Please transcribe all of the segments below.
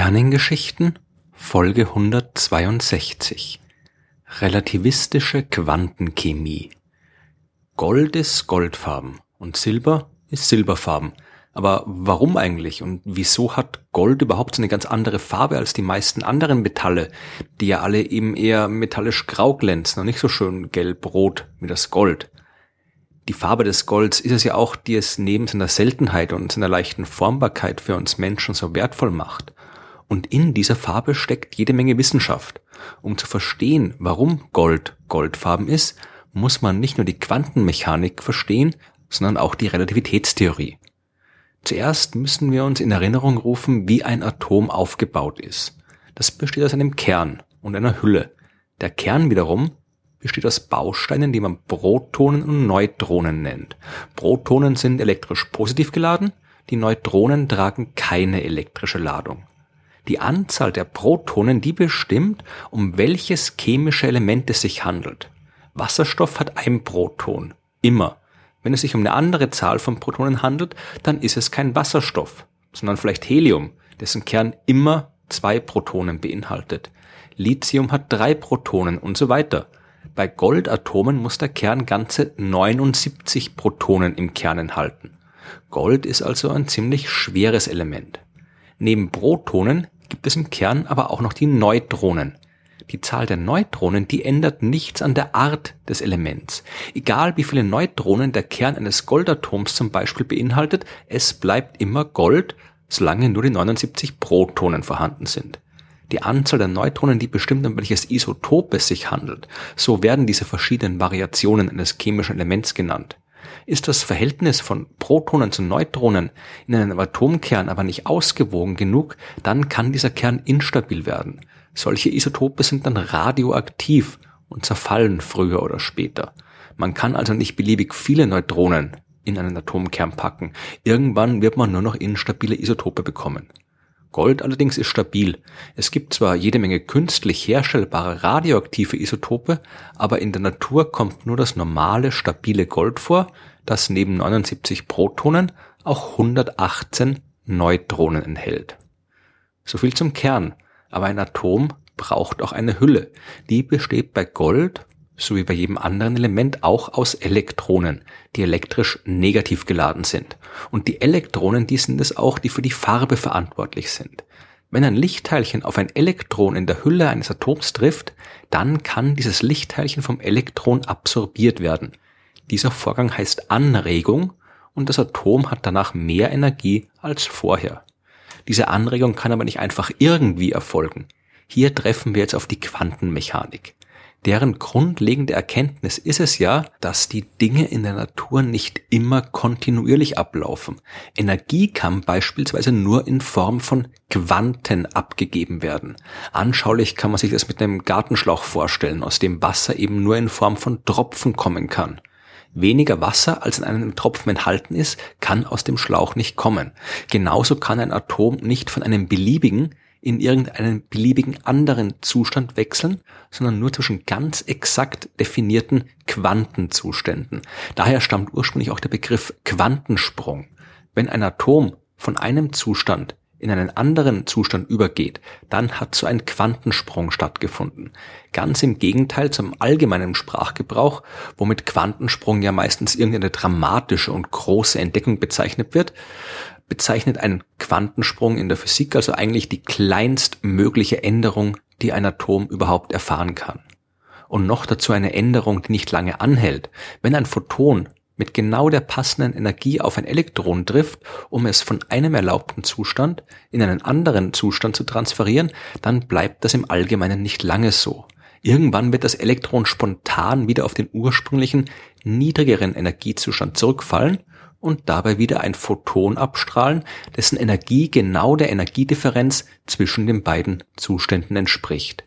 Sternengeschichten Folge 162 Relativistische Quantenchemie Gold ist goldfarben und Silber ist silberfarben. Aber warum eigentlich und wieso hat Gold überhaupt so eine ganz andere Farbe als die meisten anderen Metalle, die ja alle eben eher metallisch grau glänzen und nicht so schön gelb-rot wie das Gold? Die Farbe des Golds ist es ja auch, die es neben seiner Seltenheit und seiner leichten Formbarkeit für uns Menschen so wertvoll macht. Und in dieser Farbe steckt jede Menge Wissenschaft. Um zu verstehen, warum Gold goldfarben ist, muss man nicht nur die Quantenmechanik verstehen, sondern auch die Relativitätstheorie. Zuerst müssen wir uns in Erinnerung rufen, wie ein Atom aufgebaut ist. Das besteht aus einem Kern und einer Hülle. Der Kern wiederum besteht aus Bausteinen, die man Protonen und Neutronen nennt. Protonen sind elektrisch positiv geladen, die Neutronen tragen keine elektrische Ladung. Die Anzahl der Protonen, die bestimmt, um welches chemische Element es sich handelt. Wasserstoff hat ein Proton. Immer. Wenn es sich um eine andere Zahl von Protonen handelt, dann ist es kein Wasserstoff, sondern vielleicht Helium, dessen Kern immer zwei Protonen beinhaltet. Lithium hat drei Protonen und so weiter. Bei Goldatomen muss der Kern ganze 79 Protonen im Kern enthalten. Gold ist also ein ziemlich schweres Element. Neben Protonen gibt es im Kern aber auch noch die Neutronen. Die Zahl der Neutronen, die ändert nichts an der Art des Elements. Egal wie viele Neutronen der Kern eines Goldatoms zum Beispiel beinhaltet, es bleibt immer Gold, solange nur die 79 Protonen vorhanden sind die Anzahl der Neutronen, die bestimmt, um welches Isotop es sich handelt. So werden diese verschiedenen Variationen eines chemischen Elements genannt. Ist das Verhältnis von Protonen zu Neutronen in einem Atomkern aber nicht ausgewogen genug, dann kann dieser Kern instabil werden. Solche Isotope sind dann radioaktiv und zerfallen früher oder später. Man kann also nicht beliebig viele Neutronen in einen Atomkern packen. Irgendwann wird man nur noch instabile Isotope bekommen. Gold allerdings ist stabil. Es gibt zwar jede Menge künstlich herstellbare radioaktive Isotope, aber in der Natur kommt nur das normale stabile Gold vor, das neben 79 Protonen auch 118 Neutronen enthält. So viel zum Kern, aber ein Atom braucht auch eine Hülle. Die besteht bei Gold so wie bei jedem anderen Element auch aus Elektronen, die elektrisch negativ geladen sind. Und die Elektronen, die sind es auch, die für die Farbe verantwortlich sind. Wenn ein Lichtteilchen auf ein Elektron in der Hülle eines Atoms trifft, dann kann dieses Lichtteilchen vom Elektron absorbiert werden. Dieser Vorgang heißt Anregung und das Atom hat danach mehr Energie als vorher. Diese Anregung kann aber nicht einfach irgendwie erfolgen. Hier treffen wir jetzt auf die Quantenmechanik deren grundlegende Erkenntnis ist es ja, dass die Dinge in der Natur nicht immer kontinuierlich ablaufen. Energie kann beispielsweise nur in Form von Quanten abgegeben werden. Anschaulich kann man sich das mit einem Gartenschlauch vorstellen, aus dem Wasser eben nur in Form von Tropfen kommen kann. Weniger Wasser, als in einem Tropfen enthalten ist, kann aus dem Schlauch nicht kommen. Genauso kann ein Atom nicht von einem beliebigen in irgendeinen beliebigen anderen Zustand wechseln, sondern nur zwischen ganz exakt definierten Quantenzuständen. Daher stammt ursprünglich auch der Begriff Quantensprung. Wenn ein Atom von einem Zustand in einen anderen Zustand übergeht, dann hat so ein Quantensprung stattgefunden. Ganz im Gegenteil zum allgemeinen Sprachgebrauch, womit Quantensprung ja meistens irgendeine dramatische und große Entdeckung bezeichnet wird, bezeichnet ein Quantensprung in der Physik also eigentlich die kleinstmögliche Änderung, die ein Atom überhaupt erfahren kann. Und noch dazu eine Änderung, die nicht lange anhält. Wenn ein Photon mit genau der passenden Energie auf ein Elektron trifft, um es von einem erlaubten Zustand in einen anderen Zustand zu transferieren, dann bleibt das im Allgemeinen nicht lange so. Irgendwann wird das Elektron spontan wieder auf den ursprünglichen, niedrigeren Energiezustand zurückfallen und dabei wieder ein Photon abstrahlen, dessen Energie genau der Energiedifferenz zwischen den beiden Zuständen entspricht.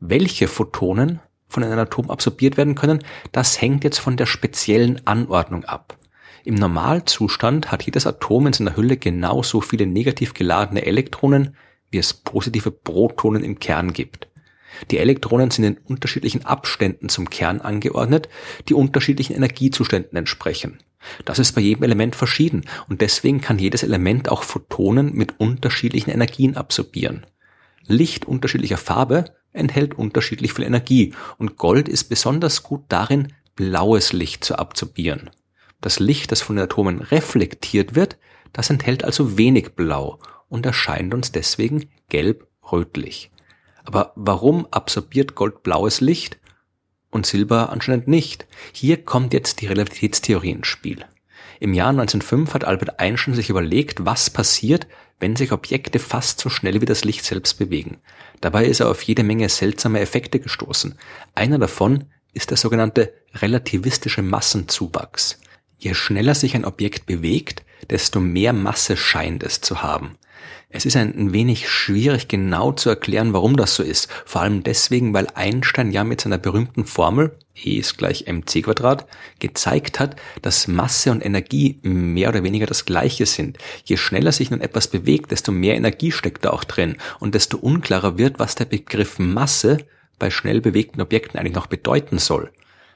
Welche Photonen von einem Atom absorbiert werden können, das hängt jetzt von der speziellen Anordnung ab. Im Normalzustand hat jedes Atom in seiner Hülle genauso viele negativ geladene Elektronen, wie es positive Protonen im Kern gibt. Die Elektronen sind in unterschiedlichen Abständen zum Kern angeordnet, die unterschiedlichen Energiezuständen entsprechen. Das ist bei jedem Element verschieden und deswegen kann jedes Element auch Photonen mit unterschiedlichen Energien absorbieren. Licht unterschiedlicher Farbe enthält unterschiedlich viel Energie und Gold ist besonders gut darin, blaues Licht zu absorbieren. Das Licht, das von den Atomen reflektiert wird, das enthält also wenig Blau und erscheint uns deswegen gelb-rötlich. Aber warum absorbiert Gold blaues Licht und Silber anscheinend nicht? Hier kommt jetzt die Relativitätstheorie ins Spiel. Im Jahr 1905 hat Albert Einstein sich überlegt, was passiert, wenn sich Objekte fast so schnell wie das Licht selbst bewegen. Dabei ist er auf jede Menge seltsame Effekte gestoßen. Einer davon ist der sogenannte relativistische Massenzuwachs. Je schneller sich ein Objekt bewegt, desto mehr Masse scheint es zu haben. Es ist ein wenig schwierig genau zu erklären, warum das so ist. Vor allem deswegen, weil Einstein ja mit seiner berühmten Formel E ist gleich mc Quadrat gezeigt hat, dass Masse und Energie mehr oder weniger das gleiche sind. Je schneller sich nun etwas bewegt, desto mehr Energie steckt da auch drin und desto unklarer wird, was der Begriff Masse bei schnell bewegten Objekten eigentlich noch bedeuten soll.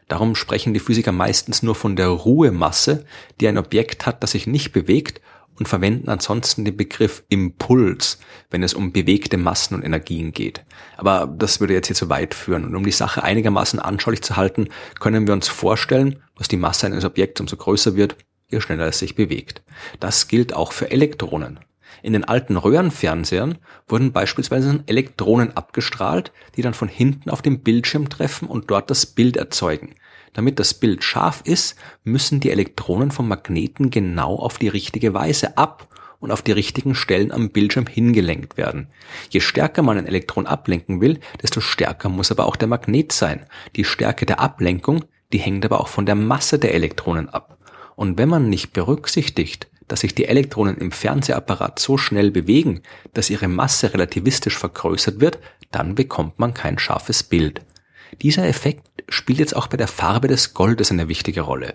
Darum sprechen die Physiker meistens nur von der Ruhemasse, die ein Objekt hat, das sich nicht bewegt und verwenden ansonsten den Begriff Impuls, wenn es um bewegte Massen und Energien geht. Aber das würde jetzt hier zu weit führen. Und um die Sache einigermaßen anschaulich zu halten, können wir uns vorstellen, dass die Masse eines Objekts umso größer wird, je schneller es sich bewegt. Das gilt auch für Elektronen. In den alten Röhrenfernsehern wurden beispielsweise Elektronen abgestrahlt, die dann von hinten auf dem Bildschirm treffen und dort das Bild erzeugen. Damit das Bild scharf ist, müssen die Elektronen vom Magneten genau auf die richtige Weise ab und auf die richtigen Stellen am Bildschirm hingelenkt werden. Je stärker man ein Elektron ablenken will, desto stärker muss aber auch der Magnet sein. Die Stärke der Ablenkung, die hängt aber auch von der Masse der Elektronen ab. Und wenn man nicht berücksichtigt, dass sich die Elektronen im Fernsehapparat so schnell bewegen, dass ihre Masse relativistisch vergrößert wird, dann bekommt man kein scharfes Bild. Dieser Effekt spielt jetzt auch bei der Farbe des Goldes eine wichtige Rolle.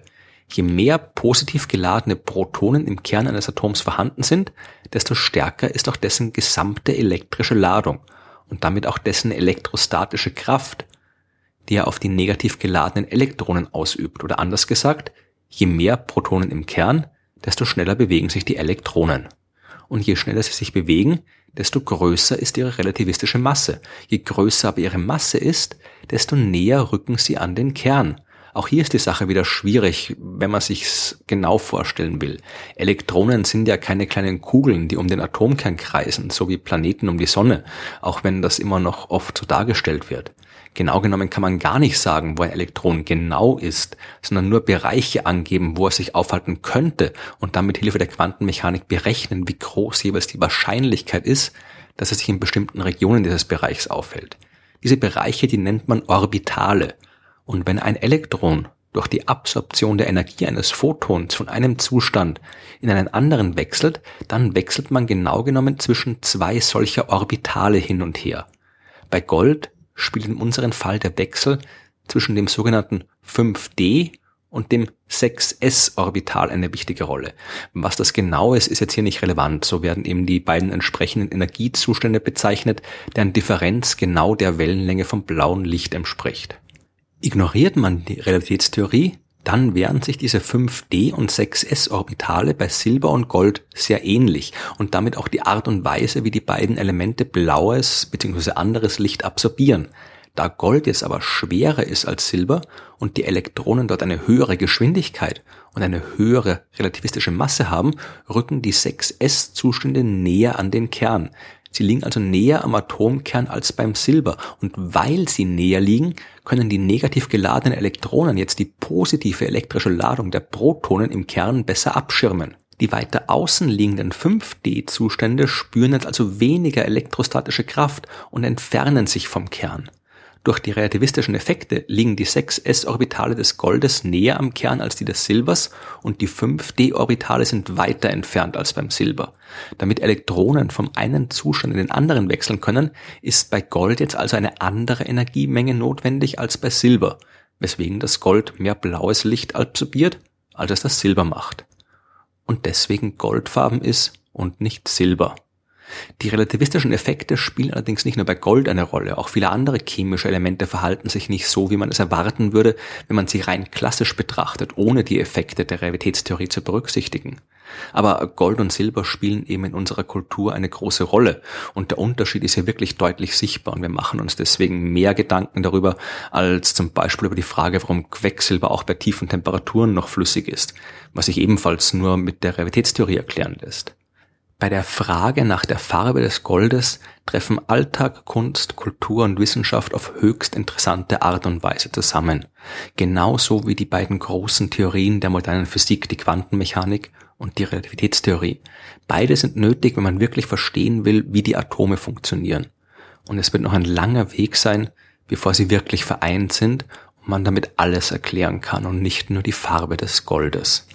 Je mehr positiv geladene Protonen im Kern eines Atoms vorhanden sind, desto stärker ist auch dessen gesamte elektrische Ladung und damit auch dessen elektrostatische Kraft, die er auf die negativ geladenen Elektronen ausübt. Oder anders gesagt, je mehr Protonen im Kern, desto schneller bewegen sich die Elektronen. Und je schneller sie sich bewegen, desto größer ist ihre relativistische Masse. Je größer aber ihre Masse ist, desto näher rücken sie an den Kern. Auch hier ist die Sache wieder schwierig, wenn man sich's genau vorstellen will. Elektronen sind ja keine kleinen Kugeln, die um den Atomkern kreisen, so wie Planeten um die Sonne, auch wenn das immer noch oft so dargestellt wird. Genau genommen kann man gar nicht sagen, wo ein Elektron genau ist, sondern nur Bereiche angeben, wo es sich aufhalten könnte und dann mit Hilfe der Quantenmechanik berechnen, wie groß jeweils die Wahrscheinlichkeit ist, dass es sich in bestimmten Regionen dieses Bereichs aufhält. Diese Bereiche, die nennt man Orbitale. Und wenn ein Elektron durch die Absorption der Energie eines Photons von einem Zustand in einen anderen wechselt, dann wechselt man genau genommen zwischen zwei solcher Orbitale hin und her. Bei Gold spielt in unserem Fall der Wechsel zwischen dem sogenannten 5D und dem 6s-Orbital eine wichtige Rolle. Was das genau ist, ist jetzt hier nicht relevant. So werden eben die beiden entsprechenden Energiezustände bezeichnet, deren Differenz genau der Wellenlänge vom blauen Licht entspricht. Ignoriert man die Relativitätstheorie, dann wären sich diese 5D und 6s-Orbitale bei Silber und Gold sehr ähnlich und damit auch die Art und Weise, wie die beiden Elemente blaues bzw. anderes Licht absorbieren. Da Gold jetzt aber schwerer ist als Silber und die Elektronen dort eine höhere Geschwindigkeit und eine höhere relativistische Masse haben, rücken die 6s-Zustände näher an den Kern. Sie liegen also näher am Atomkern als beim Silber. Und weil sie näher liegen, können die negativ geladenen Elektronen jetzt die positive elektrische Ladung der Protonen im Kern besser abschirmen. Die weiter außen liegenden 5D-Zustände spüren jetzt also weniger elektrostatische Kraft und entfernen sich vom Kern. Durch die relativistischen Effekte liegen die 6s-Orbitale des Goldes näher am Kern als die des Silbers und die 5d-Orbitale sind weiter entfernt als beim Silber. Damit Elektronen vom einen Zustand in den anderen wechseln können, ist bei Gold jetzt also eine andere Energiemenge notwendig als bei Silber, weswegen das Gold mehr blaues Licht absorbiert, als es das Silber macht. Und deswegen goldfarben ist und nicht Silber. Die relativistischen Effekte spielen allerdings nicht nur bei Gold eine Rolle, auch viele andere chemische Elemente verhalten sich nicht so, wie man es erwarten würde, wenn man sie rein klassisch betrachtet, ohne die Effekte der Realitätstheorie zu berücksichtigen. Aber Gold und Silber spielen eben in unserer Kultur eine große Rolle und der Unterschied ist hier wirklich deutlich sichtbar und wir machen uns deswegen mehr Gedanken darüber als zum Beispiel über die Frage, warum Quecksilber auch bei tiefen Temperaturen noch flüssig ist, was sich ebenfalls nur mit der Realitätstheorie erklären lässt. Bei der Frage nach der Farbe des Goldes treffen Alltag, Kunst, Kultur und Wissenschaft auf höchst interessante Art und Weise zusammen. Genauso wie die beiden großen Theorien der modernen Physik, die Quantenmechanik und die Relativitätstheorie. Beide sind nötig, wenn man wirklich verstehen will, wie die Atome funktionieren. Und es wird noch ein langer Weg sein, bevor sie wirklich vereint sind und man damit alles erklären kann und nicht nur die Farbe des Goldes.